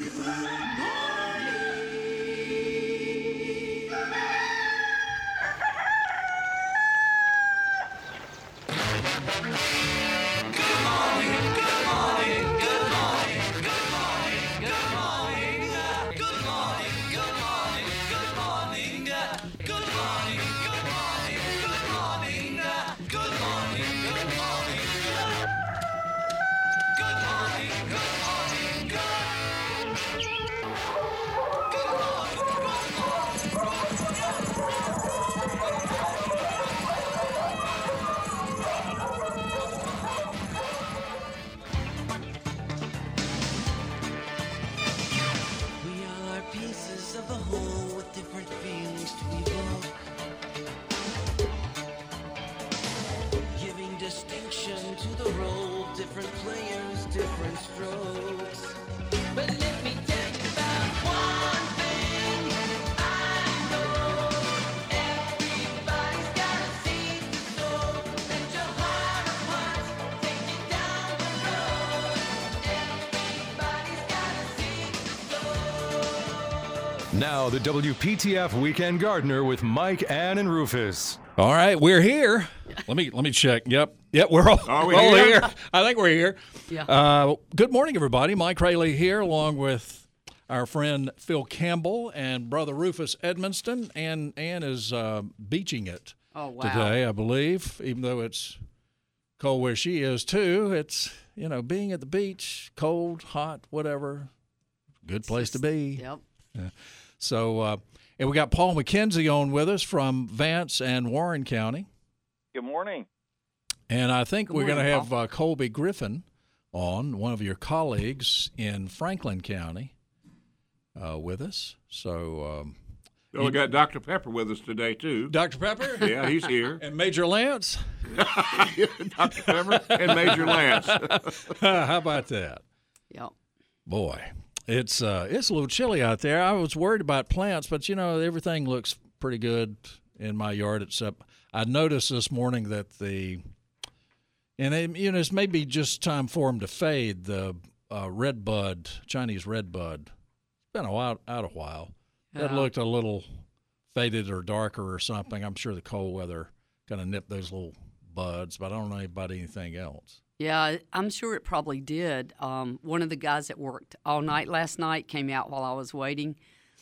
Good night. Now, the WPTF Weekend Gardener with Mike, Ann, and Rufus. All right, we're here. Let me let me check. Yep, yep, we're all, Are we all here? I think we're here. Yeah. Uh, good morning, everybody. Mike Raley here, along with our friend Phil Campbell and brother Rufus Edmisten. And Ann is uh, beaching it Oh, wow. today, I believe, even though it's cold where she is too. It's you know being at the beach, cold, hot, whatever. Good place to be. Yep. So, uh, and we got Paul McKenzie on with us from Vance and Warren County. Good morning. And I think Good we're going to have uh, Colby Griffin on, one of your colleagues in Franklin County, uh, with us. So, um, Oh, we got Dr. Pepper with us today too. Dr. Pepper Yeah, he's here. and Major Lance. Dr. Pepper and Major Lance. How about that? Yep. Boy, it's uh, it's a little chilly out there. I was worried about plants, but you know everything looks pretty good in my yard. Except I noticed this morning that the and it, you know it's maybe just time for them to fade. The uh, red bud, Chinese red bud, it's been a while out a while. It looked a little faded or darker or something. I'm sure the cold weather kind of nipped those little buds, but I don't know about anything else. Yeah, I'm sure it probably did. Um, one of the guys that worked all night last night came out while I was waiting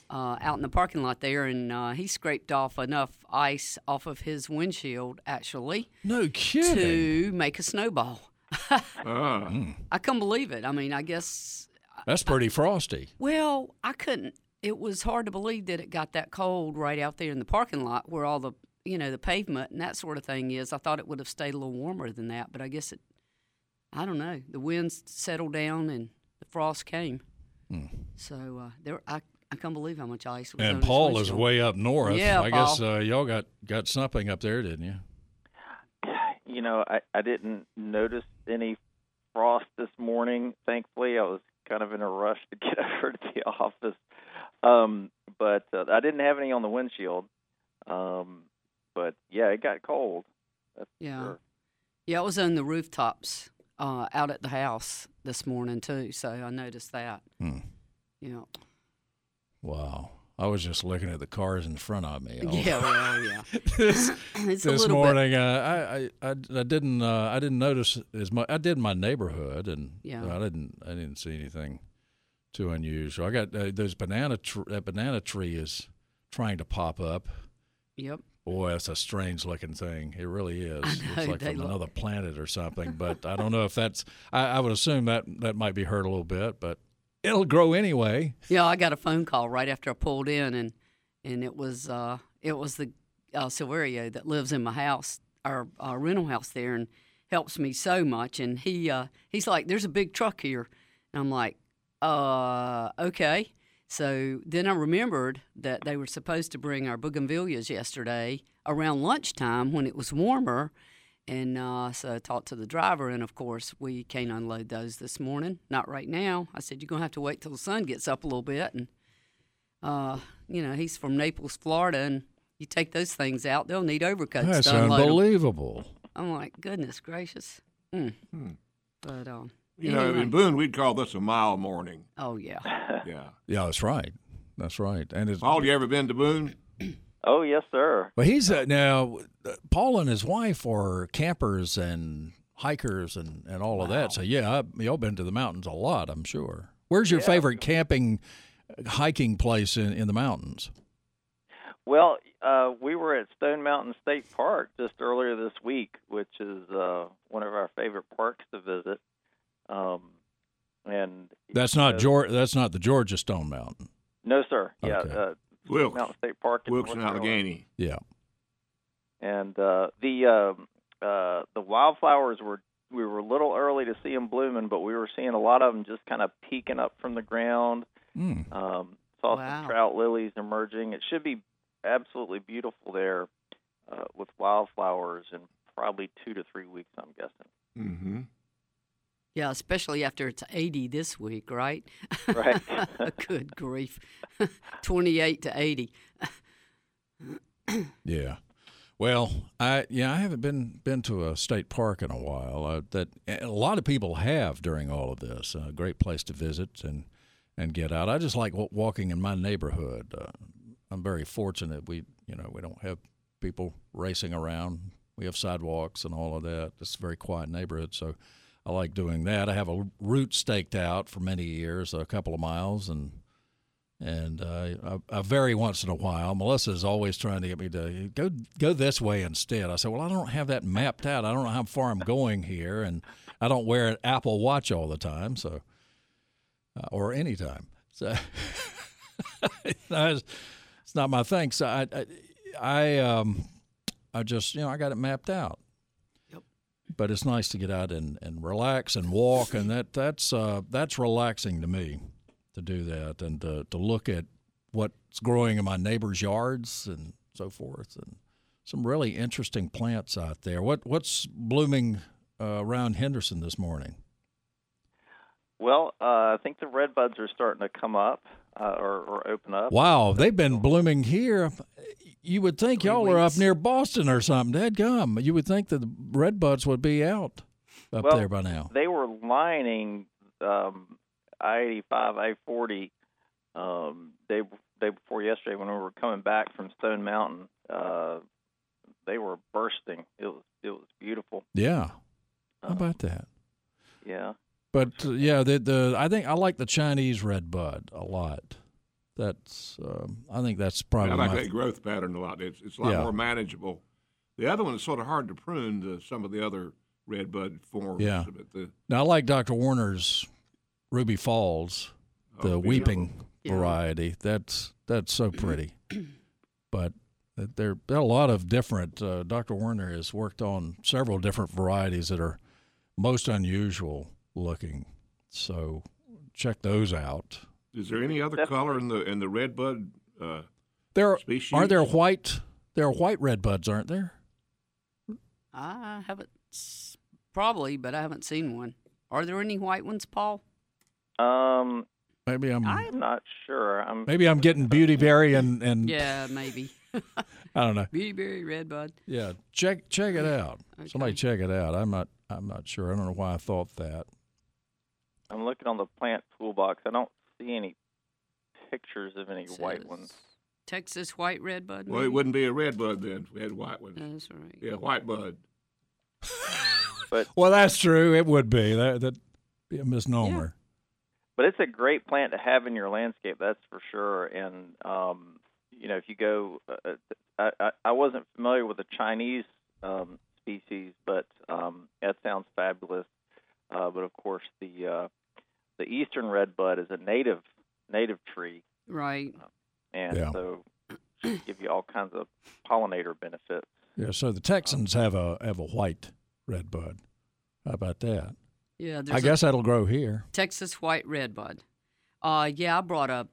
uh, out in the parking lot there, and uh, he scraped off enough ice off of his windshield, actually, No kidding. to make a snowball. Ah. I couldn't believe it. I mean, I guess, That's pretty frosty. well, I couldn't. It was hard to believe that it got that cold right out there in the parking lot where all the, you know, the pavement and that sort of thing is. I thought it would have stayed a little warmer than that, but I guess it, I don't know. The winds settled down and the frost came. So uh, there, I, I can't believe how much ice was on And his Paul is way up north. Yeah, I guess uh, y'all got got something up there, didn't you? You know, I, I didn't notice any frost this morning. Thankfully, I was kind of in a rush to get over to the office. Um, but uh, I didn't have any on the windshield. Um, but yeah, it got cold. That's Yeah. sure. Yeah, it was on the rooftops uh, out at the house this morning too. So I noticed that. Hmm. Yeah. Wow. I was just looking at the cars in front of me. Yeah. Well, yeah. this It's a this bit. morning, uh, I, I, I, didn't uh, I didn't notice as much. I did in my neighborhood, and Yeah. I didn't I didn't see anything too unusual. I got uh, those banana tr- that banana tree is trying to pop up. Yep. Boy, that's a strange looking thing. It really is. I It's know, like from look- another planet or something. But I don't know if that's. I, I would assume that that might be hurt a little bit, but it'll grow anyway. Yeah, I got a phone call right after I pulled in, and and it was uh, it was the uh, Silverio that lives in my house, our, our rental house there, and helps me so much. And he uh, he's like, "There's a big truck here," and I'm like, "Uh, okay." So then I remembered that they were supposed to bring our bougainvilleas yesterday around lunchtime when it was warmer. And uh, so I talked to the driver, and of course, we can't unload those this morning. Not right now. I said, You're going to have to wait till the sun gets up a little bit. And, uh, you know, he's from Naples, Florida, and you take those things out, they'll need overcoats That's to unload 'em. unbelievable. I'm like, Goodness gracious. Mm. But, um, You know, Anyway. in Boone, we'd call this a mile morning. Oh yeah. Yeah. Yeah, that's right. That's right. And it's Paul, you ever been to Boone? Oh yes, sir. well, he's uh, now uh, Paul and his wife are campers and hikers and, and all of that. So yeah, I, y'all been to the mountains a lot, I'm sure. Where's your favorite camping, uh, hiking place in, in the mountains? Well, uh, we were at Stone Mountain State Park just earlier this week, which is uh, one of our favorite parks to visit. Um, and That's not uh, George. That's not the Georgia Stone Mountain. No, sir. Yeah, Okay. uh, Wilkes. Mountain State Park in Wilkes and North Carolina. Alleghany. Yeah. And uh, the um, uh, the wildflowers were we were a little early to see them blooming, but we were seeing a lot of them just kind of peeking up from the ground. Mm. Um, saw Wow. some trout lilies emerging. It should be absolutely beautiful there uh, with wildflowers in probably two to three weeks. I'm guessing. Mm-hmm. Yeah, especially after it's 80 this week, right? Right. Good grief. 28 to 80. Yeah. Well, I yeah, I haven't been been to a state park in a while. Uh, that a lot of people have during all of this. A great place to visit and and get out. I just like walking in my neighborhood. Uh, I'm very fortunate. We you know we don't have people racing around. We have sidewalks and all of that. It's a very quiet neighborhood, so I like doing that. I have a route staked out for many years, a couple of miles, and and uh, I, I vary once in a while. Melissa is always trying to get me to go go this way instead. I said, "Well, I don't have that mapped out. I don't know how far I'm going here, and I don't wear an Apple Watch all the time, so uh, or any time. So it's, it's not my thing. So I I, I um I just you know I got it mapped out. But it's nice to get out and, and relax and walk, and that that's uh, that's relaxing to me to do that and to, to look at what's growing in my neighbors' yards and so forth, and some really interesting plants out there. What what's blooming uh, around Henderson this morning? Well, uh, I think the red buds are starting to come up uh, or, or open up. Wow, they've been blooming here. You would think Three y'all are up near Boston or something. Dead gum. You would think that the red buds would be out up Well, there by now. They were lining um, I-85, I-40 um, day day before yesterday when we were coming back from Stone Mountain. Uh, they were bursting. It was it was beautiful. Yeah. How Uh, about that? Yeah. But uh, yeah, the the I think I like the Chinese red bud a lot. That's um, I think that's probably I like my, that growth pattern a lot. It's, it's a lot Yeah. more manageable. The other one is sort of hard to prune to some of the other red bud forms. Yeah. But the, now I like Dr. Werner's Ruby Falls, the Oh, weeping Yeah. variety. That's that's so pretty. but there there are a lot of different. Uh, Dr. Werner has worked on several different varieties that are most unusual looking. So check those out. is there any other Definitely. color in the in the red bud uh, There species? are there white. There are white red buds, aren't there? I haven't, probably, but I haven't seen one. Are there any white ones, Paul? Um, Maybe I'm I'm not sure. I'm maybe I'm getting beautyberry and and Yeah, maybe. I don't know. Beautyberry, redbud. Yeah, check check it out. Somebody check it out. I'm not I'm not sure. I don't know why I thought that. I'm looking on the plant toolbox. I don't see any pictures of any white ones. Texas white redbud. Well, it maybe? wouldn't be a red bud then. if We had white ones. That's right. Yeah, white bud. Well, that's true. It would be that that be a misnomer. but it's a great plant to have in your landscape that's for sure and um you know if you go uh, I, I i wasn't familiar with the chinese um species but um that sounds fabulous uh but of course the uh the eastern redbud is a native native tree Right. and Yeah. so give you all kinds of pollinator benefits Yeah. So the Texans have a have a white red bud. How about that? Yeah, I guess that'll grow here. Texas white redbud. Uh, yeah, I brought up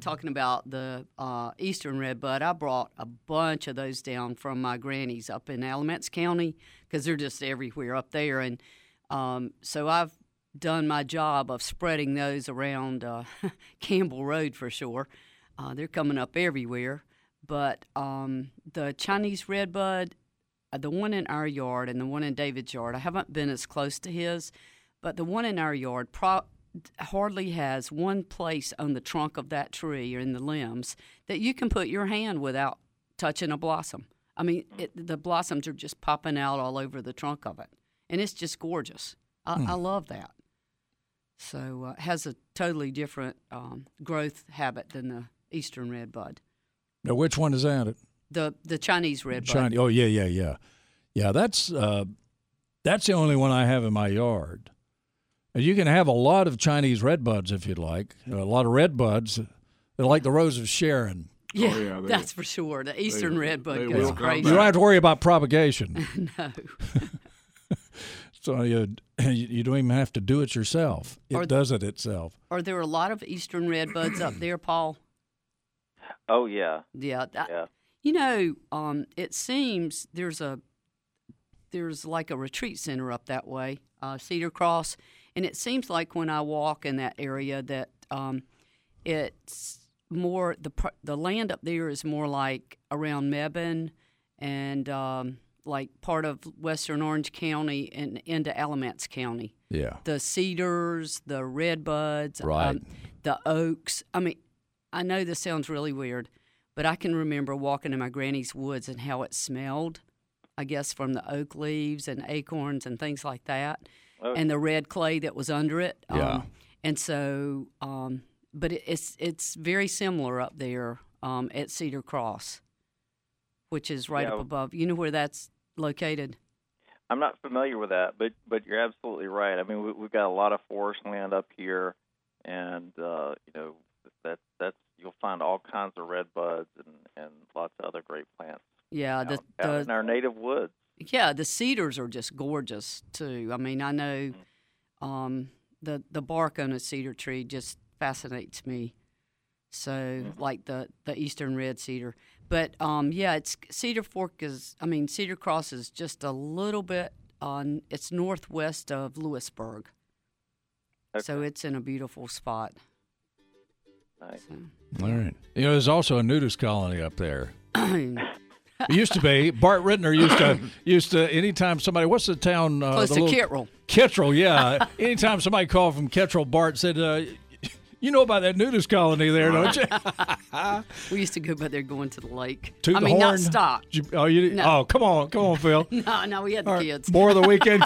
talking about the uh, eastern redbud. I brought a bunch of those down from my grannies up in Alamance County because they're just everywhere up there, and um, so I've done my job of spreading those around uh, Campbell Road for sure. Uh, they're coming up everywhere, but um, the Chinese redbud, uh, the one in our yard and the one in David's yard, I haven't been as close to his, but the one in our yard pro- hardly has one place on the trunk of that tree or in the limbs that you can put your hand without touching a blossom. I mean, it, the blossoms are just popping out all over the trunk of it, and it's just gorgeous. I, I love that. So uh, it has a totally different um, growth habit than the eastern redbud. Now, which one is that? The the Chinese redbud. Chinese. Oh yeah, yeah, yeah, yeah. That's uh, that's the only one I have in my yard. And you can have a lot of Chinese redbuds if you'd like. A lot of redbuds. They're like the Rose of Sharon. Yeah, Oh, yeah, they- that's for sure. The eastern they redbud will goes crazy. You don't have to worry about propagation. no. So you you don't even have to do it yourself. It Or- does it itself. Are there a lot of eastern redbuds up there, Paul? Oh yeah, Yeah. that- yeah. You know, um, it seems there's a there's like a retreat center up that way, uh, Cedar Cross, and it seems like when I walk in that area that um, it's more the the land up there is more like around Mebane and um, like part of Western Orange County and into Alamance County. Yeah. the cedars, the redbuds, Right. um, the oaks. I mean, I know this sounds really weird, but I can remember walking in my granny's woods and how it smelled. I guess from the oak leaves and acorns and things like that, Oh. and the red clay that was under it. Yeah. Um, and so, um, but it, it's it's very similar up there um, at Cedar Cross, which is right Yeah. up above. You know where that's located? I'm not familiar with that, but but you're absolutely right. I mean, we, we've got a lot of forest land up here, and uh, you know that that's you'll find all kinds of red buds and and lots of other great plants Yeah, the out, out in our native woods. Yeah, the cedars are just gorgeous too. I mean, I know Mm. um, the the bark on a cedar tree just fascinates me. So, Mm-hmm. like the the eastern red cedar, but um, yeah, it's Cedar Fork is. I mean, Cedar Cross is just a little bit on. It's northwest of Louisburg, so it's in a beautiful spot. Nice. So. All right. You know, there's also a nudist colony up there. It used to be. Bart Rittner used to used to anytime somebody what's the town uh, Close the to little- Kittrell. Kittrell, yeah. anytime somebody called from Kittrell, Bart said, uh, "You know about that nudist colony there, don't you?" We used to go by there going to the lake. Toot I the mean, not stop. You- oh, you No. oh, come on, come on, Phil. No, no, we had the All right, kids. More of the weekend.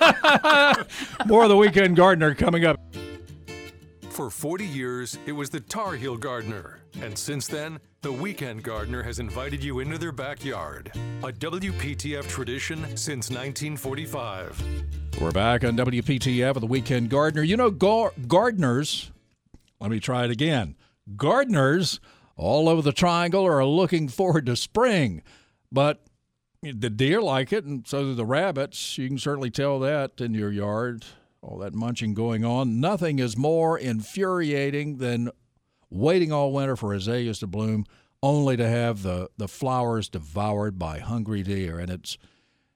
More of the weekend gardener coming up. For 40 years, it was the Tar Heel Gardener. And since then, the Weekend Gardener has invited you into their backyard. A WPTF tradition since 1945. We're back on WPTF with the Weekend Gardener. You know, gar- gardeners, let me try it again. Gardeners all over the triangle are looking forward to spring, but the deer like it, and so do the rabbits. You can certainly tell that in your yard, all that munching going on. Nothing is more infuriating than waiting all winter for azaleas to bloom, only to have the, the flowers devoured by hungry deer. And it's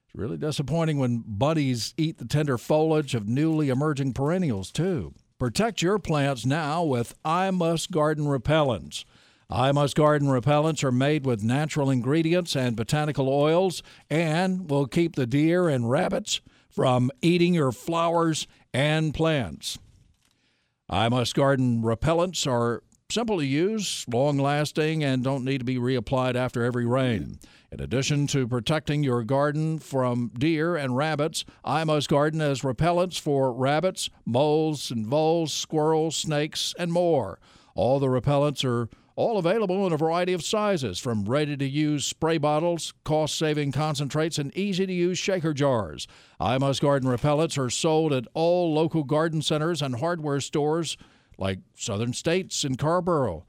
it's really disappointing when bunnies eat the tender foliage of newly emerging perennials, too. Protect your plants now with I Must Garden repellents. I Must Garden repellents are made with natural ingredients and botanical oils and will keep the deer and rabbits from eating your flowers and plants. I Must Garden repellents are simple to use, long lasting, and don't need to be reapplied after every rain. In addition to protecting your garden from deer and rabbits, I Must Garden has repellents for rabbits, moles and voles, squirrels, snakes, and more. All the repellents are all available in a variety of sizes, from ready to use spray bottles, cost saving concentrates, and easy to use shaker jars. I Must Garden repellents are sold at all local garden centers and hardware stores like Southern States in Carrboro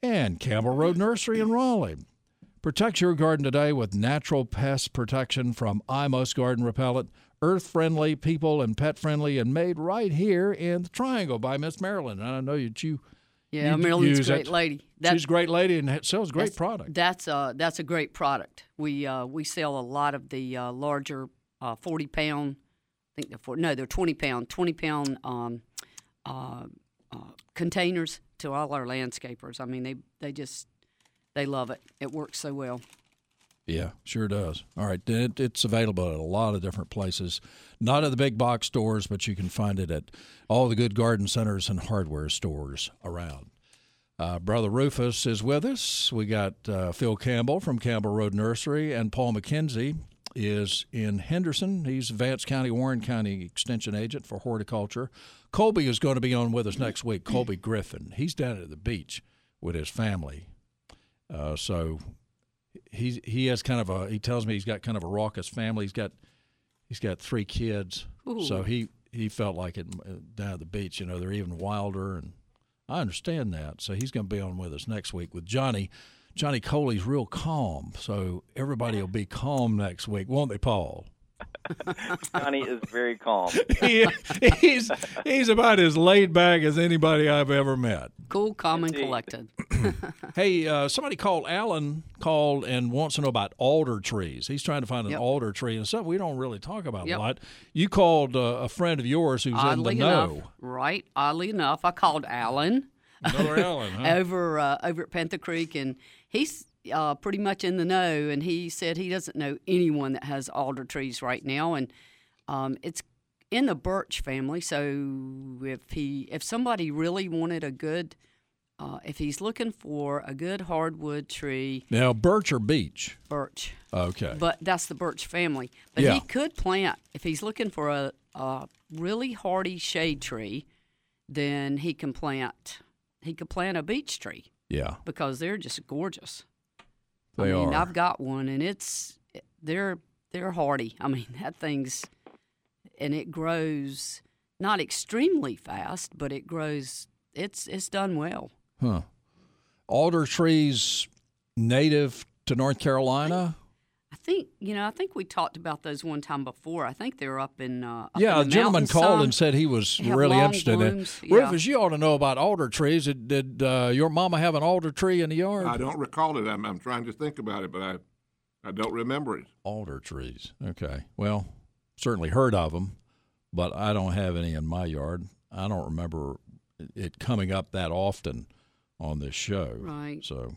and Campbell Road Nursery in Raleigh. Protect your garden today with natural pest protection from I Must Garden Repellent, earth friendly, people and pet friendly, and made right here in the Triangle by Miss Marilyn. And I know you, you Yeah, you Marilyn's a great it. lady. she's a great lady and sells great that's, product. That's uh that's a great product. We uh we sell a lot of the uh, larger uh, forty pound. I think they're four, no, they're twenty pound, twenty pound um, uh, uh, containers to all our landscapers. I mean, they they just they love it. It works so well. Yeah, sure does. All right, it, it's available at a lot of different places. Not at the big box stores, but you can find it at all the good garden centers and hardware stores around. Uh, Brother Rufus is with us. We got uh, Phil Campbell from Campbell Road Nursery, and Paul McKenzie is in Henderson. He's Vance County, Warren County Extension Agent for Horticulture. Colby is going to be on with us next week. Colby Griffin. He's down at the beach with his family. Uh, so he he has kind of a he tells me he's got kind of a raucous family. He's got he's got three kids, so he he felt like it uh, down at the beach. You know, they're even wilder, and I understand that. So he's going to be on with us next week with Johnny. Johnny Coley's real calm, so everybody will be calm next week, won't they, Paul? Johnny is very calm. he, he's he's about as laid back as anybody I've ever met. Cool, calm, and collected. Hey, uh, somebody called Alan called and wants to know about alder trees. He's trying to find an Yep. alder tree and stuff we don't really talk about Yep. a lot. You called uh, a friend of yours who's in the Oddly enough, know. right? Oddly enough, I called Alan Another Alan, huh? over uh, over at Panther Creek, and he's uh, pretty much in the know. And he said he doesn't know anyone that has alder trees right now, and um, it's in the birch family. So if he if somebody really wanted a good uh, if he's looking for a good hardwood tree, Now, birch or beech? birch. Okay. But that's the birch family. But Yeah. he could plant if he's looking for a, a really hardy shade tree, then he can plant he could plant a beech tree yeah, because they're just gorgeous. They I mean, are. I've got one and it's they're they're hardy. I mean, that thing's and it grows not extremely fast, but it grows it's it's done well. huh. Alder trees native to North Carolina? I think you know. I think we talked about those one time before. I think they're up in. Uh, up yeah, in a gentleman called some. and said he was They really long interested in it. yeah. Rufus, you ought to know about alder trees. Did, did uh, your mama have an alder tree in the yard? I don't recall it. I'm, I'm trying to think about it, but I, I don't remember it. alder trees. Okay. Well, certainly heard of them, but I don't have any in my yard. I don't remember it coming up that often on this show. Right. So,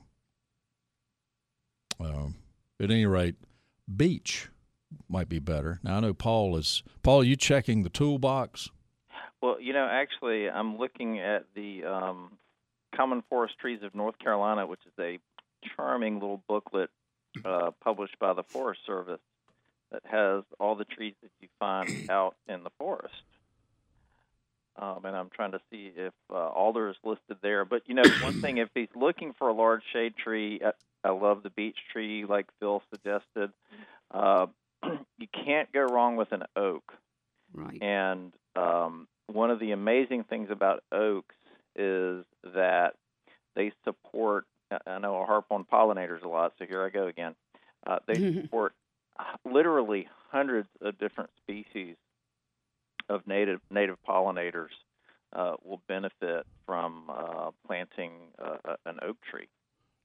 um, at any rate, beach might be better. Now I know Paul is. Paul, you checking the toolbox? Well, you know, actually, I'm looking at the um, Common Forest Trees of North Carolina, which is a charming little booklet uh, published by the Forest Service that has all the trees that you find out in the forest. Um, and I'm trying to see if uh, alder is listed there. But you know, one thing, if he's looking for a large shade tree, I, love the beech tree, like Phil suggested. Uh, you can't go wrong with an oak. Right. And um, one of the amazing things about oaks is that they support. I- I know I harp on pollinators a lot, so here I go again. Uh, they support literally hundreds of different species of native native pollinators uh, will benefit from uh, planting uh, a- an oak tree.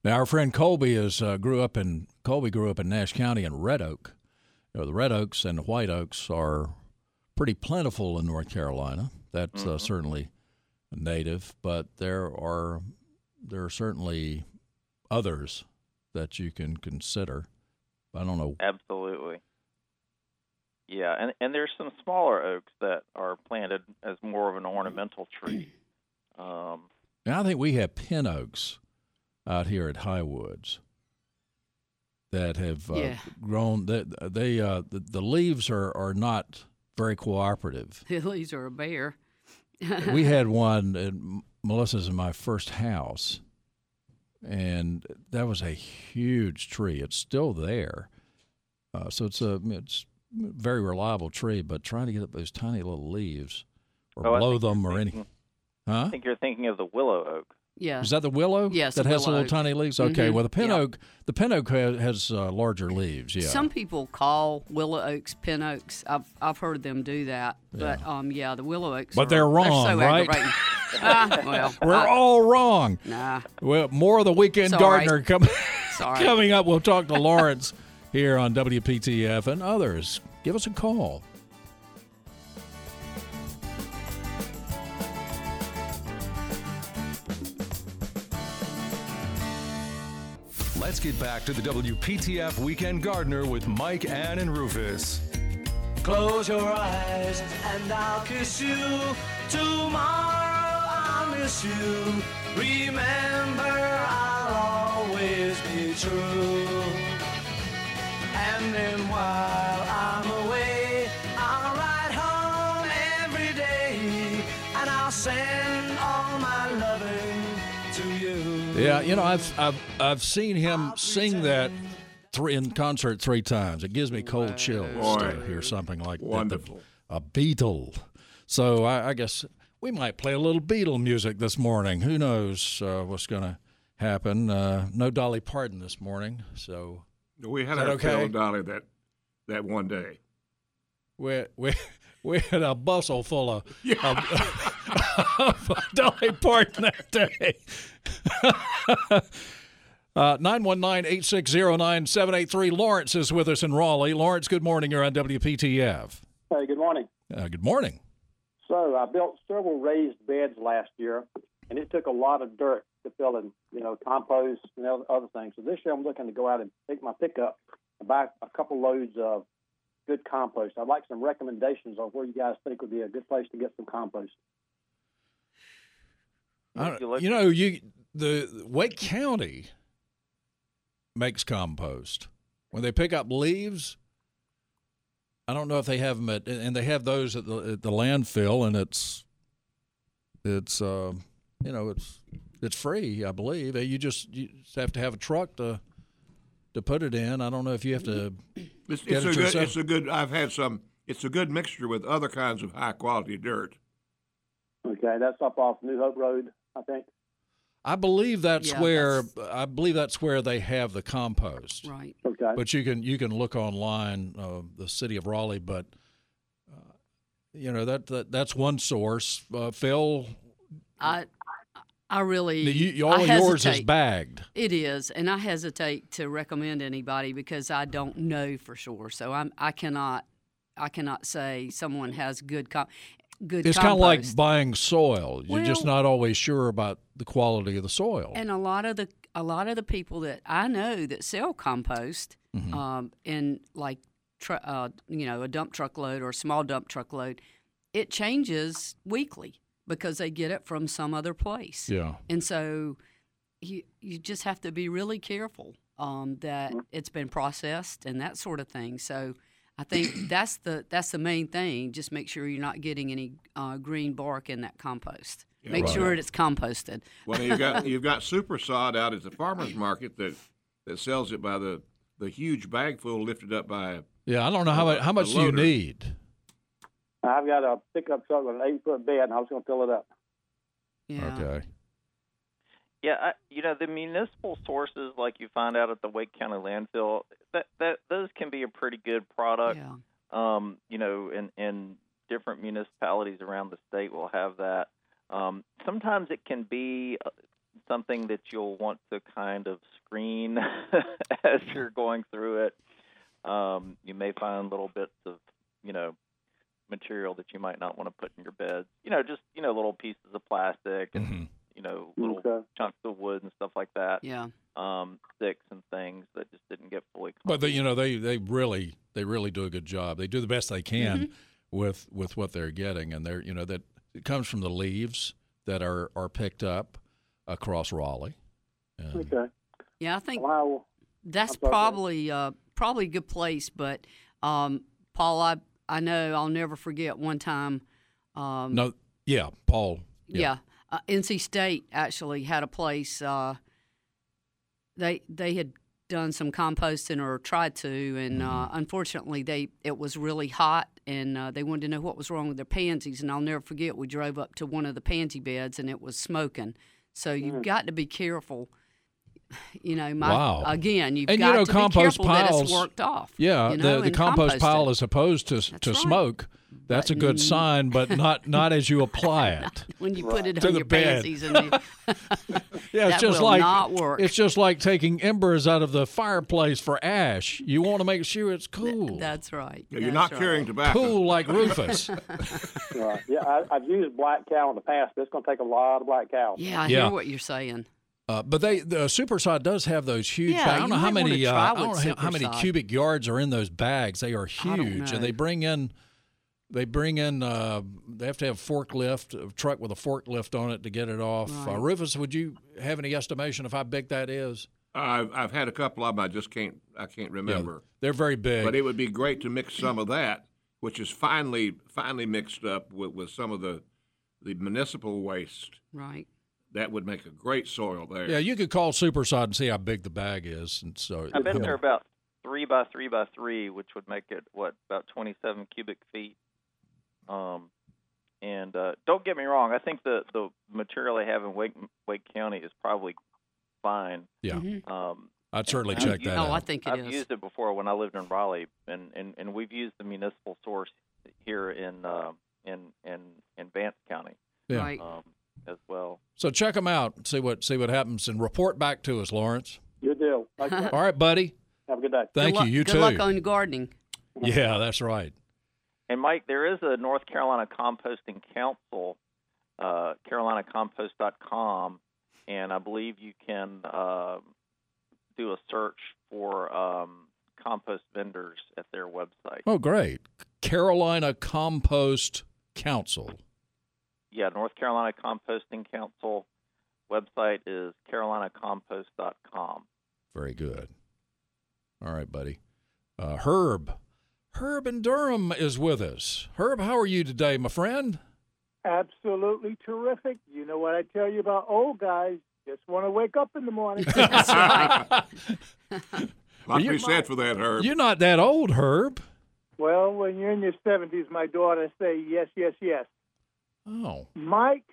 Now our friend Colby is uh, grew up in Colby grew up in Nash County in Red Oak. You know, the red oaks and the white oaks are pretty plentiful in North Carolina. That's uh, certainly native, but there are there are certainly others that you can consider. I don't know. Absolutely. Yeah, and and there's some smaller oaks that are planted as more of an ornamental tree. Um, And I think we have pin oaks out here at Highwoods that have uh, Yeah. grown. They, they uh, the, the leaves are, are not very cooperative. These are a bear. we had one at Melissa's in my first house, and that was a huge tree. It's still there, uh, so it's a it's a very reliable tree. But trying to get up those tiny little leaves or oh, blow them or any, thinking- huh? I think you're thinking of the willow oak. Yeah. Is that the willow? Yes, that has little oak. tiny leaves. Okay, Mhm, well the pin yeah. oak, the pin oak has, has uh, larger leaves. Yeah. Some people call willow oaks pin oaks. I've I've heard them do that, but um, yeah, the willow oaks. But are- they're wrong, so right? ah, well, We're I- all wrong. nah. Well, more of the weekend gardener coming coming up. We'll talk to Lawrence here on WPTF and others. Give us a call. Let's get back to the WPTF Weekend Gardener with Mike, Ann, and Rufus. Close your eyes and I'll kiss you. Tomorrow I'll miss you. Remember, I'll always be true. And then while I'm away, I'll ride home every day. And I'll send Yeah, you know, I've I've I've seen him sing that three in concert three times. It gives me cold chills to hear something like that. Wonderful. A Beatle. So I, I guess we might play a little Beatle music this morning. Who knows uh, what's going to happen? Uh, no Dolly Parton this morning, so We had our okay? Dolly that that one day. we we we had a bustle full of, of, of Dolly Parton that day. Uh, 919-860-9783. Lawrence is with us in Raleigh. Lawrence, good morning. You're on WPTF. Hey, good morning. Uh, good morning. So I built several raised beds last year, and it took a lot of dirt to fill in, you know, compost and other other things. So this year I'm looking to go out and take my pickup and buy a couple loads of good compost. I'd like some recommendations on where you guys think would be a good place to get some compost. I you don't- you know, you the Wake County makes compost when they pick up leaves. I don't know if they have them at, and they have those at the, at the landfill, and it's it's uh, you know it's it's free, I believe. You just you just have to have a truck to to put it in. I don't know if you have to. It's, Get it's it a good. yourself. It's a good. I've had some. It's a good mixture with other kinds of high quality dirt. Okay, that's up off New Hope Road, I think. I believe that's Yeah, where that's- I believe that's where they have the compost. Right. Okay. but you can you can look online uh, the city of Raleigh but uh, you know that, that that's one source uh, Phil I I really you, you- I all yours is bagged It is, and I hesitate to recommend anybody because I don't know for sure. So I'm I cannot I cannot say someone has good com- good. it's kind of like buying soil you're just not always sure about the quality of the soil And a lot of the a lot of the people that I know that sell compost, Mm-hmm. um, in like tr- uh, you know a dump truck load or a small dump truck load, it changes weekly because they get it from some other place. yeah And so you you just have to be really careful um, that it's been processed and that sort of thing. So I think that's the that's the main thing. Just make sure you're not getting any uh, green bark in that compost. make right. sure it's composted. Well, you've got you've got super sod out at the farmers market that that sells it by the the huge bag full lifted up by. yeah I don't know how much how much do you need I've got a pickup truck with an eight foot bed, and I was going to fill it up. Yeah. okay Yeah, I, you know the municipal sources like you find out at the Wake County landfill. That that those can be a pretty good product. Yeah. Um, you know, and and different municipalities around the state will have that. Um, sometimes it can be uh, something that you'll want to kind of screen as you're going through it. Um, you may find little bits of, you know, material that you might not want to put in your beds. You know, just you know, little pieces of plastic and Mhm. You know, little Okay. chunks of wood and stuff like that. Yeah. Um, sticks and things that just didn't get fully. Cleaned. but they, you know they they really they really do a good job they do the best they can Mm-hmm. with with what they're getting and they're you know that it comes from the leaves that are are picked up across Raleigh and Okay. Yeah. I think Well, that's I'm sorry, go ahead. probably uh, probably a good place. But um, Paul, I I know I'll never forget one time. Um, No, yeah, Paul. Yeah. Uh, NC State actually had a place. Uh, they they had done some composting or tried to, and uh, unfortunately, they it was really hot, and uh, they wanted to know what was wrong with their pansies. And I'll never forget, we drove up to one of the pansy beds, and it was smoking. So you've got to be careful. You know, my Wow. again, you've And, you got know, to be compost careful that piles- it's worked off. Yeah, you know, the, the compost pile is opposed to to right. smoke. That's a good sign, but not not as you apply it. when you put it To on the your bed. pansies and you, Yeah, it's That just will like not work. it's just like taking embers out of the fireplace for ash. You want to make sure it's cool, that's right. You're That's not right. carrying tobacco. cool like Rufus. Right. Yeah, I, I've used black cow in the past, but it's going to take a lot of black cow. Yeah, I Yeah. hear what you're saying. Uh, but they the supersod does have those huge. Yeah, bags. I don't know how many. Uh, I don't know how, how many cubic yards are in those bags. They are huge, and they bring in. They bring in. Uh, they have to have forklift, a truck with a forklift on it to get it off. Uh, Rufus, would you have any estimation of how big that is? I've I've had a couple of them. I just can't I can't Yeah, remember. they're very big. But it would be great to mix some of that, which is finely finely mixed up with, with some of the the municipal waste. Right. That would make a great soil there. yeah, you could call supersod and see how big the bag is, and so I bet you know, they're about three by three by three, which would make it what about twenty-seven cubic feet. Um, and uh, don't get me wrong, I think the the material they have in Wake Wake County is probably fine. Yeah, Mhm. Um, I'd certainly check used- that Oh, out. I think it I've is. used it before when I lived in Raleigh, and, and, and we've used the municipal source here in uh, in in in Vance County Yeah. Right. um, as well. So check them out, see what see what happens, and report back to us, Lawrence. Good deal. All right, buddy. Have a good day. Thank good luck, you. You good too. luck on your gardening. yeah, that's right. And Mike, there is a North Carolina Composting Council, uh, carolinacompost.com, and I believe you can uh, do a search for um, compost vendors at their website. Oh, great. Carolina Compost Council. Yeah, North Carolina Composting Council website is carolinacompost.com. Very good. All right, buddy. Uh, Herb. Herb in Durham is with us. Herb, how are you today, my friend? Absolutely terrific. You know what I tell you about old guys? Just want to wake up in the morning. That's right. You- be said for that, Herb. You're not that old, Herb. well, when you're in your 70s, my daughter say yes, yes, yes. Oh, Mike,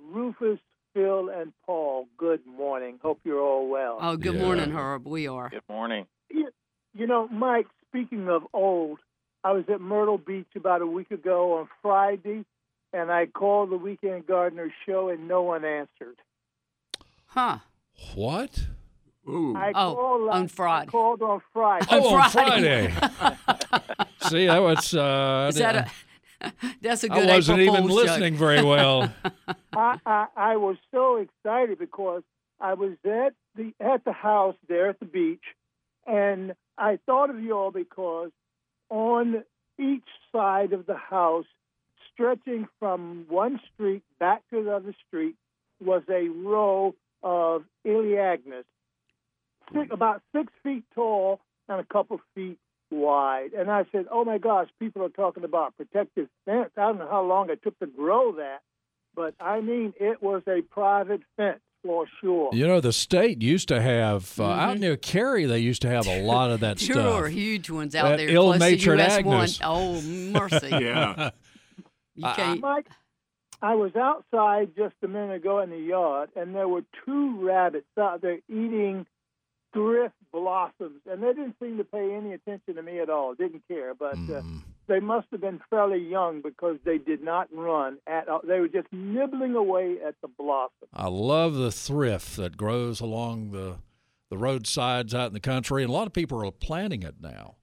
Rufus, Phil, and Paul, good morning. Hope you're all well. Oh, good Yeah. morning, Herb. We are. Good morning. You know, Mike, speaking of old, I was at Myrtle Beach about a week ago on Friday, and I called the Weekend Gardener show, and no one answered. Huh. what? Ooh. I Oh, called on Friday. I called on Friday. Oh, on Friday. Friday. See, that was. Uh, Is that a? That's a I good wasn't April even Fool's listening very well. I, I I was so excited because I was at the at the house there at the beach, and I thought of you all because on each side of the house, stretching from one street back to the other street, was a row of Elaeagnus, six, about six feet tall and a couple feet wide. And I said, "Oh my gosh, people are talking about protective fence. I don't know how long it took to grow that." but I mean, it was a private fence for sure. You know, the state used to have uh, out Mhm. near Cary. They used to have a lot of that Sure, stuff. Sure, huge ones out That there. ill-natured close to US one. Oh, mercy. yeah. You I- can't. Mike, I was outside just a minute ago in the yard, and there were two rabbits out there eating thrift blossoms, and they didn't seem to pay any attention to me at all. Didn't care, but uh, Mm. they must have been fairly young because they did not run at all. They were just nibbling away at the blossom. I love the thrift that grows along the the roadsides out in the country, and a lot of people are planting it now.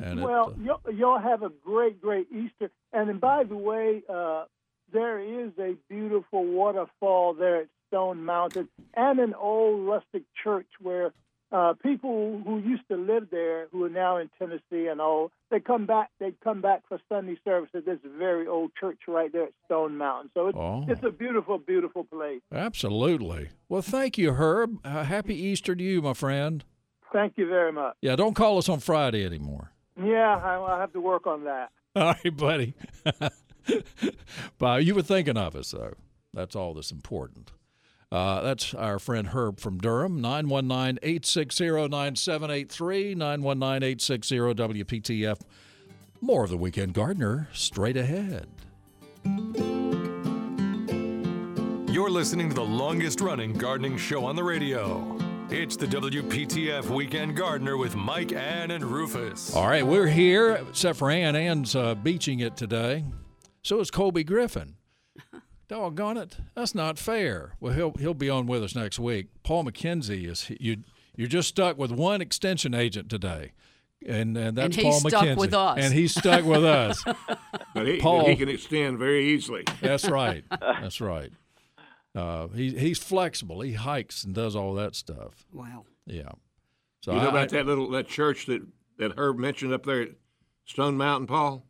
And it, well, uh, y'all, y'all have a great, great Easter. And then, by the way, uh, there is a beautiful waterfall there at Stone Mountain and an old rustic church where uh, people who used to live there, who are now in Tennessee and all, they come back. They come back for Sunday service at this very old church right there at Stone Mountain. So it's, Oh. it's a beautiful, beautiful place. absolutely. Well, thank you, Herb. Uh, happy Easter to you, my friend. Thank you very much. Yeah, don't call us on Friday anymore. Yeah, I, I'll have to work on that. All right, buddy. but you were thinking of us, though. That's all that's important. Uh, that's our friend Herb from Durham, 919 860 9783, 919 860 WPTF. More of the Weekend Gardener straight ahead. You're listening to the longest running gardening show on the radio. It's the WPTF Weekend Gardener with Mike, Ann, and Rufus. All right, we're here, except for Ann. Ann's uh, beaching it today. So is Colby Griffin. Doggone it, that's not fair. Well, he'll he'll be on with us next week. Paul McKenzie is you. You're just stuck with one extension agent today, and and that's he's Paul stuck McKenzie. with us. and he's stuck with us. But he, Paul. he can extend very easily. That's right. That's right. Uh, he he's flexible. He hikes and does all that stuff. Wow. Yeah. So you know I- about that little that church that that Herb mentioned up there at Stone Mountain, Paul?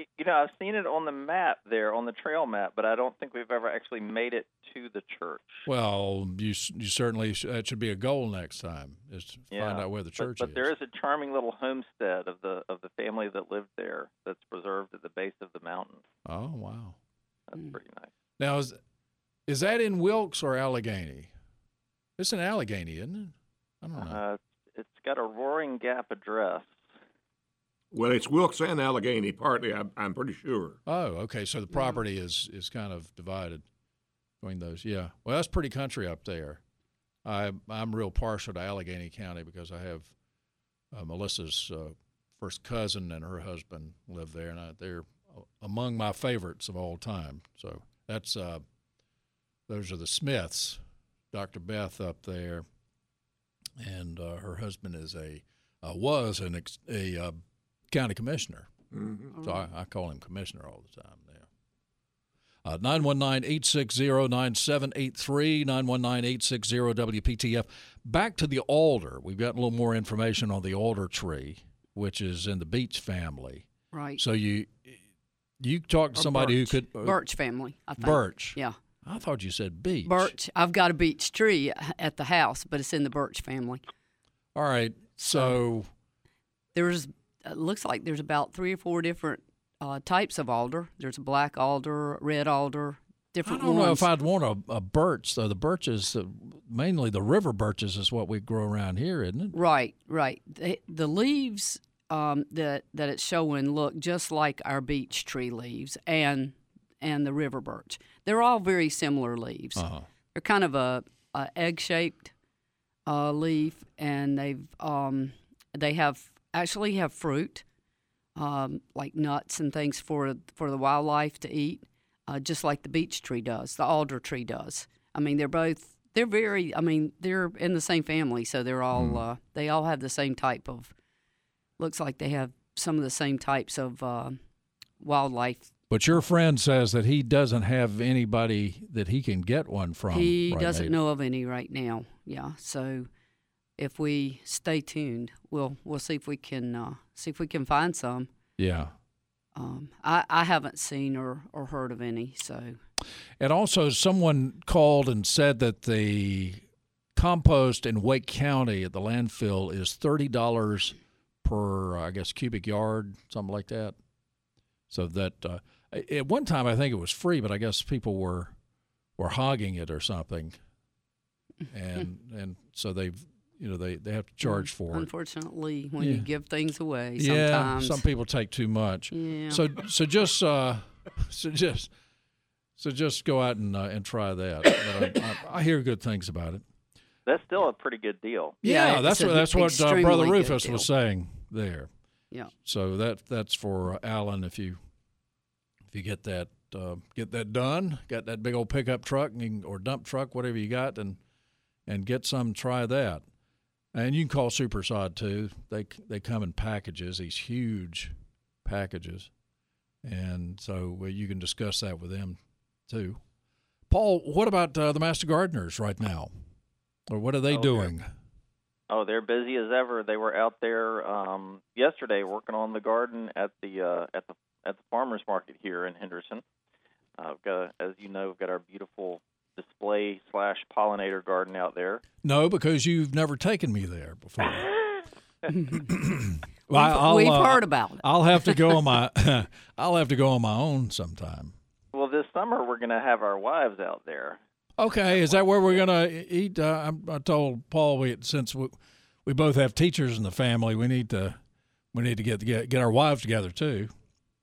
Y- You know, I've seen it on the map there, on the trail map, but I don't think we've ever actually made it to the church. Well, you you certainly sh- that should be a goal next time is to Yeah, find out where the church but, is. But there is a charming little homestead of the of the family that lived there that's preserved at the base of the mountain. Oh wow! That's pretty nice. Now is is that in Wilkes or Alleghany? It's in Alleghany, isn't it? I don't know. Uh, it's got a Roaring Gap address. Well, it's Wilkes and Alleghany partly. I'm, I'm pretty sure. oh, okay. So the property is is kind of divided between those. Yeah. Well, that's pretty country up there. I I'm real partial to Alleghany County because I have uh, Melissa's uh, first cousin and her husband live there, and I, they're among my favorites of all time. So that's uh, those are the Smiths, Dr. Beth up there, and uh, her husband is a uh, was an ex- a uh, county commissioner. Mhm. So I, I call him commissioner all the time now. Uh, 919-860-9783, 919-860-WPTF. Back to the alder. We've got a little more information on the alder tree, which is in the beech family. Right. So you you talked to Or somebody birch. who could uh, Birch family. I think. Birch. Yeah. I thought you said beech. Birch. I've got a beech tree at the house, but it's in the birch family. All right. So There's it looks like there's about three or four different uh, types of alder. There's a black alder, red alder, different. I don't know if I'd want a, a birch though. The birches, uh, mainly the river birches, is what we grow around here, isn't it? Right, right. The, the leaves um, that that it's showing look just like our beech tree leaves and and the river birch. They're all very similar leaves. Uh-huh. They're kind of a, a egg shaped uh, leaf, and they've um, they have actually have fruit, um, like nuts and things for for the wildlife to eat, uh, just like the beech tree does, the alder tree does. I mean, they're both they're very. I mean, they're in the same family, so they're all uh, they all have the same type of. Looks like they have some of the same types of uh, wildlife. But your friend says that he doesn't have anybody that he can get one from. he right doesn't now. know of any right now. Yeah, so if we stay tuned, we'll we'll see if we can uh, see if we can find some. Yeah. Um, I, I haven't seen or, or heard of any, so And also, someone called and said that the compost in Wake County at the landfill is thirty dollars per, I guess, cubic yard, something like that. So that uh, at one time I think it was free, but I guess people were were hogging it or something, and and so they've you know they, they have to charge for it. unfortunately, when Yeah. you give things away, Yeah, sometimes some people take too much. Yeah. So so just uh, so just so just go out and uh, and try that. But I, I, I hear good things about it. That's still a pretty good deal. Yeah, it's that's what that's what uh, brother Rufus was saying there. Yeah. So that that's for Alan if you if you get that uh, get that done, got that big old pickup truck and can- or dump truck, whatever you got, and and get some. Try that, and you can call Supersod too. They they come in packages, these huge packages, and so you can discuss that with them too. Paul, what about uh, the Master Gardeners right now, or what are they Oh, doing? Oh, they're busy as ever. They were out there um, yesterday working on the garden at the uh, at the at the farmers market here in Henderson. Uh, we've got, as you know, we've got our beautiful display slash pollinator garden out there. No, because you've never taken me there before. We've- Well, we've uh, heard about it. I'll have to go on my. I'll have to go on my own sometime. Well, this summer we're going to have our wives out there. Okay, is that where we're gonna eat? Uh, I, I told Paul we since we, we both have teachers in the family, we need to we need to get get, get our wives together too.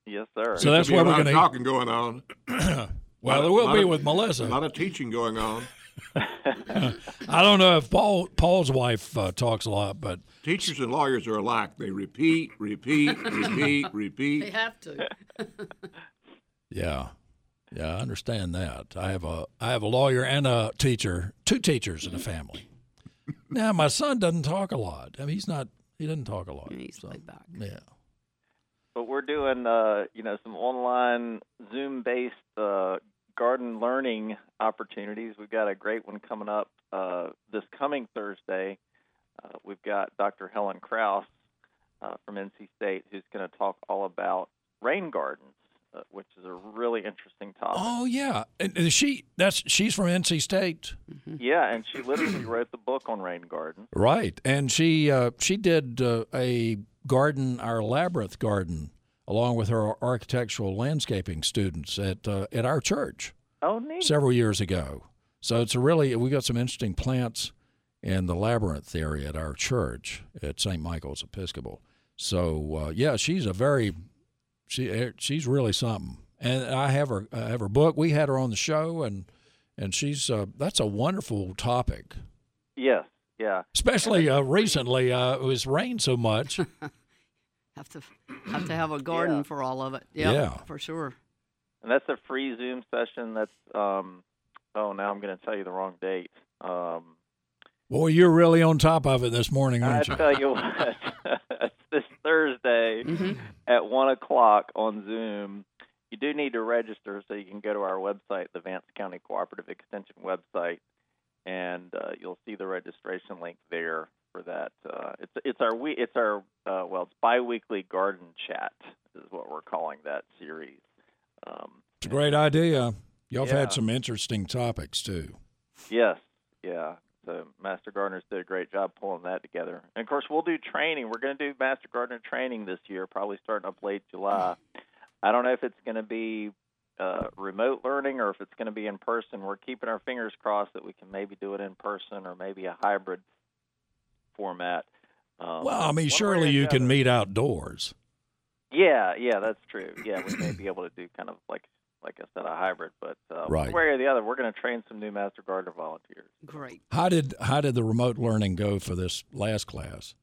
Yes, sir. So that's There'll where be a we're lot gonna of talking going on. Well, Lot there will be of- with Melissa. A lot of teaching going on. I don't know if Paul Paul's wife uh, talks a lot, but Teachers and lawyers are alike. They repeat, repeat, repeat, repeat. They have to. Yeah, yeah, I understand that. I have a I have a lawyer and a teacher, two teachers in the family. now my son doesn't talk a lot. I mean, he's not. He doesn't talk a lot. He's so, laid back. Yeah. But we're doing, uh, you know, some online Zoom-based uh, garden learning opportunities. We've got a great one coming up uh, this coming Thursday. Uh, we've got Dr. Helen Kraus uh, from NC State who's going to talk all about rain gardens, uh, which is a really interesting topic. Oh yeah, and and she that's she's from NC State, Yeah, and she literally wrote the book on rain gardens. right? And she uh, she did uh, a garden, our labyrinth garden, along with her architectural landscaping students at uh, at our church Oh, neat. several years ago. So it's a really we got some interesting plants in the labyrinth area at our church at St. Michael's Episcopal. So uh, yeah, she's a very she eh, she's really something. And I have her I have her book. We had her on the show, and and she's uh, that's a wonderful topic. Yes, yeah. Especially uh, recently, uh, it was rained so much. Have to have to have a garden Yeah. for all of it. Yep, Yeah. for sure. And that's a free Zoom session. That's um oh now I'm going to tell you the wrong date. Um Boy, you're really on top of it this morning, I aren't you? I tell you what, it's this Thursday Mhm. at one o'clock on Zoom. You do need to register, so you can go to our website, the Vance County Cooperative Extension website, and uh, you'll see the registration link there for that. Uh, it's it's our we it's our uh, well it's biweekly garden chat is what we're calling that series. Um, It's a great idea. Y'all have Yeah. had some interesting topics too. Yes, yeah. So Master Gardeners did a great job pulling that together. And of course, we'll do training. We're going to do Master Gardener training this year, probably starting up late July. I don't know if it's going to be uh, remote learning or if it's going to be in person. We're keeping our fingers crossed that we can maybe do it in person or maybe a hybrid format. Um, Well, I mean, surely you can meet outdoors. Yeah, yeah, that's true. Yeah, we may be able to do kind of like like I said, a hybrid. But uh, Right. one way or the other, we're going to train some new Master Gardener volunteers. Great. How did how did the remote learning go for this last class,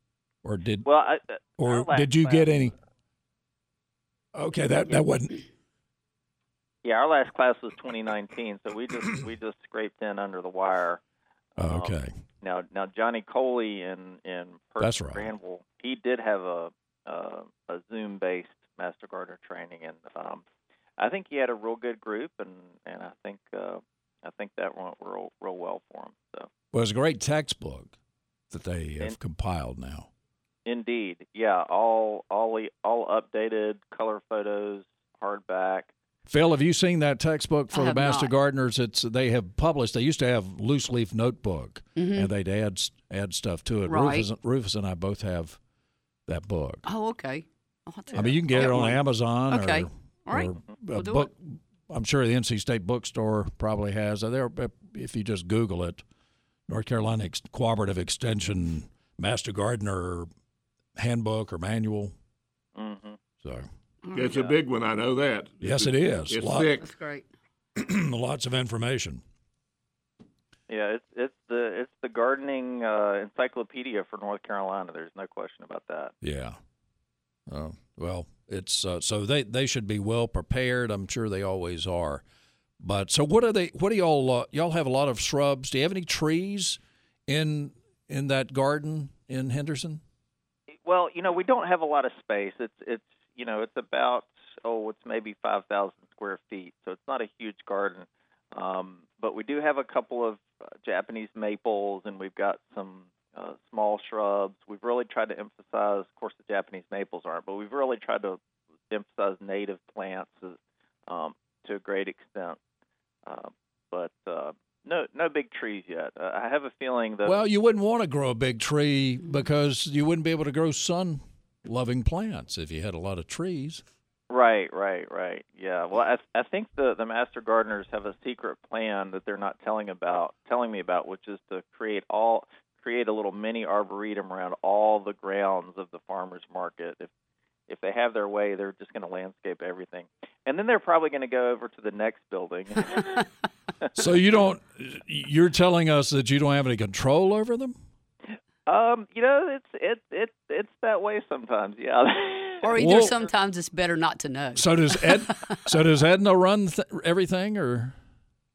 or did Well, I, uh, or did you class- get any? Okay, that that wasn't. Yeah, our last class was 2019, so we just we just scraped in under the wire. Oh, Um, okay, Now, now Johnny Coley in in Perth That's right. Granville, he did have a uh, a Zoom based Master Gardener training, and um, I think he had a real good group, and and I think uh, I think that went real real well for him. So well, it's a great textbook that they have And- compiled now. indeed, yeah, all all all updated color photos, hardback. Phil, have you seen that textbook for the master not. gardeners? It's they have published. They used to have loose leaf notebook, Mhm. and they'd add add stuff to it. Right. Rufus, Rufus and I both have that book. Oh, okay. I'll have to- I mean, you can get I'll it on one. Amazon. Okay. Or, All right. or We'll a do book. I'm sure the NC State bookstore probably has. There, if you just Google it, North Carolina Ex- Cooperative Extension Master Gardener Handbook or Manual. hmm So It's a big one. I know that. Yes, it is. It's Lot- thick. That's great. lots of information. Yeah, it's it's the it's the gardening uh, encyclopedia for North Carolina. There's no question about that. Yeah. Oh well, it's uh, so they they should be well prepared. I'm sure they always are. But so what are they? What do y'all uh, y'all have a lot of shrubs? Do you have any trees in in that garden in Henderson? Well, you know, we don't have a lot of space. It's it's you know, it's about oh, it's maybe five thousand square feet, so it's not a huge garden. Um, but we do have a couple of uh, Japanese maples, and we've got some uh, small shrubs. We've really tried to emphasize, of course, the Japanese maples aren't, but we've really tried to emphasize native plants um, to a great extent. Uh, but uh, no, no big trees yet. Uh, I have a feeling that Well, you wouldn't want to grow a big tree because you wouldn't be able to grow sun loving plants if you had a lot of trees. Right, right, right. Yeah. Well, I I think the the master gardeners have a secret plan that they're not telling about telling me about, which is to create all create a little mini arboretum around all the grounds of the farmers market. If if they have their way, they're just going to landscape everything, and then they're probably going to go over to the next building. So you don't. You're telling us that you don't have any control over them. Um, you know, it's it it it's that way sometimes. Yeah. Or either Well- sometimes it's better not to know. So does Ed? so does Edna run th- everything, or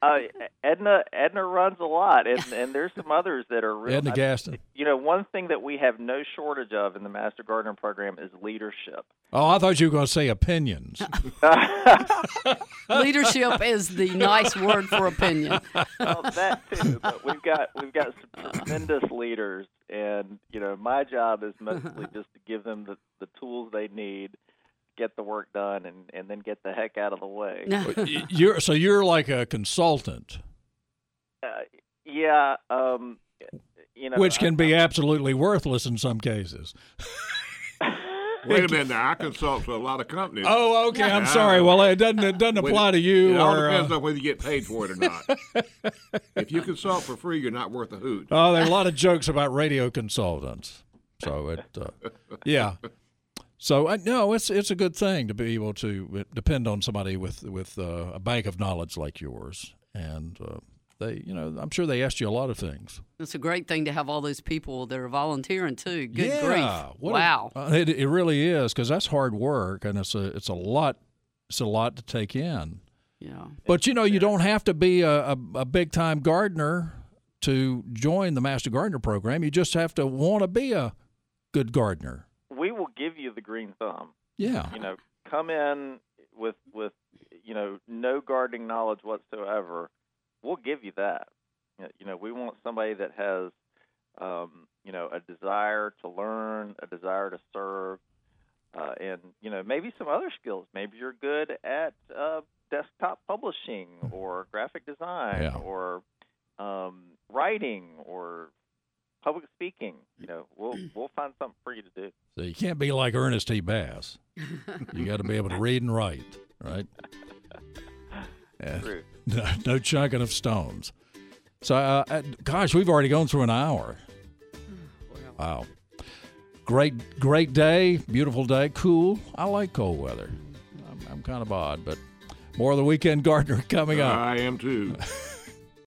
Uh, Edna Edna runs a lot, and and there's some others that are real. Edna I- Gaston. You know, one thing that we have no shortage of in the Master Gardener program is leadership. Oh, I thought you were going to say opinions. Leadership is the nice word for opinion. well, that too. But we've got we've got some tremendous leaders, and you know, my job is mostly just to give them the the tools they need, get the work done, and and then get the heck out of the way. You're so you're like a consultant, Uh, yeah. Um, you know, which can be absolutely worthless in some cases. Wait a minute now. I consult for a lot of companies. Oh, okay. I'm Yeah. sorry. Well, it doesn't it doesn't apply to you It all or. depends uh, on whether you get paid for it or not. if you consult for free, you're not worth a hoot. Oh, there are a lot of jokes about radio consultants. So it, uh, yeah. So uh, no, it's it's a good thing to be able to depend on somebody with with uh, a bank of knowledge like yours, and uh, they, you know, I'm sure they asked you a lot of things. It's a great thing to have all those people that are volunteering too. Good yeah, grief! what a- wow. uh, it it really is because that's hard work, and it's a it's a lot it's a lot to take in. yeah. But you know, you don't have to be a, a, a big time gardener to join the Master Gardener program. You just have to want to be a good gardener. we will give you the green thumb. Yeah. You know, come in with with you know no gardening knowledge whatsoever. We'll give you that. You know, we want somebody that has um, you know a desire to learn, a desire to serve, uh, and you know maybe some other skills. Maybe you're good at uh, desktop publishing or graphic design Yeah. or um, writing or public speaking. You know, we'll we'll find something for you to do. So you can't be like Ernest T. Bass. You got to be able to read and write, right? Yeah. True. No, no chunking of stones. So, uh, uh, gosh, we've already gone through an hour. Wow. Great, great day, beautiful day, cool. I like cold weather. I'm, I'm kind of odd, but more of the weekend gardener coming up. I am too.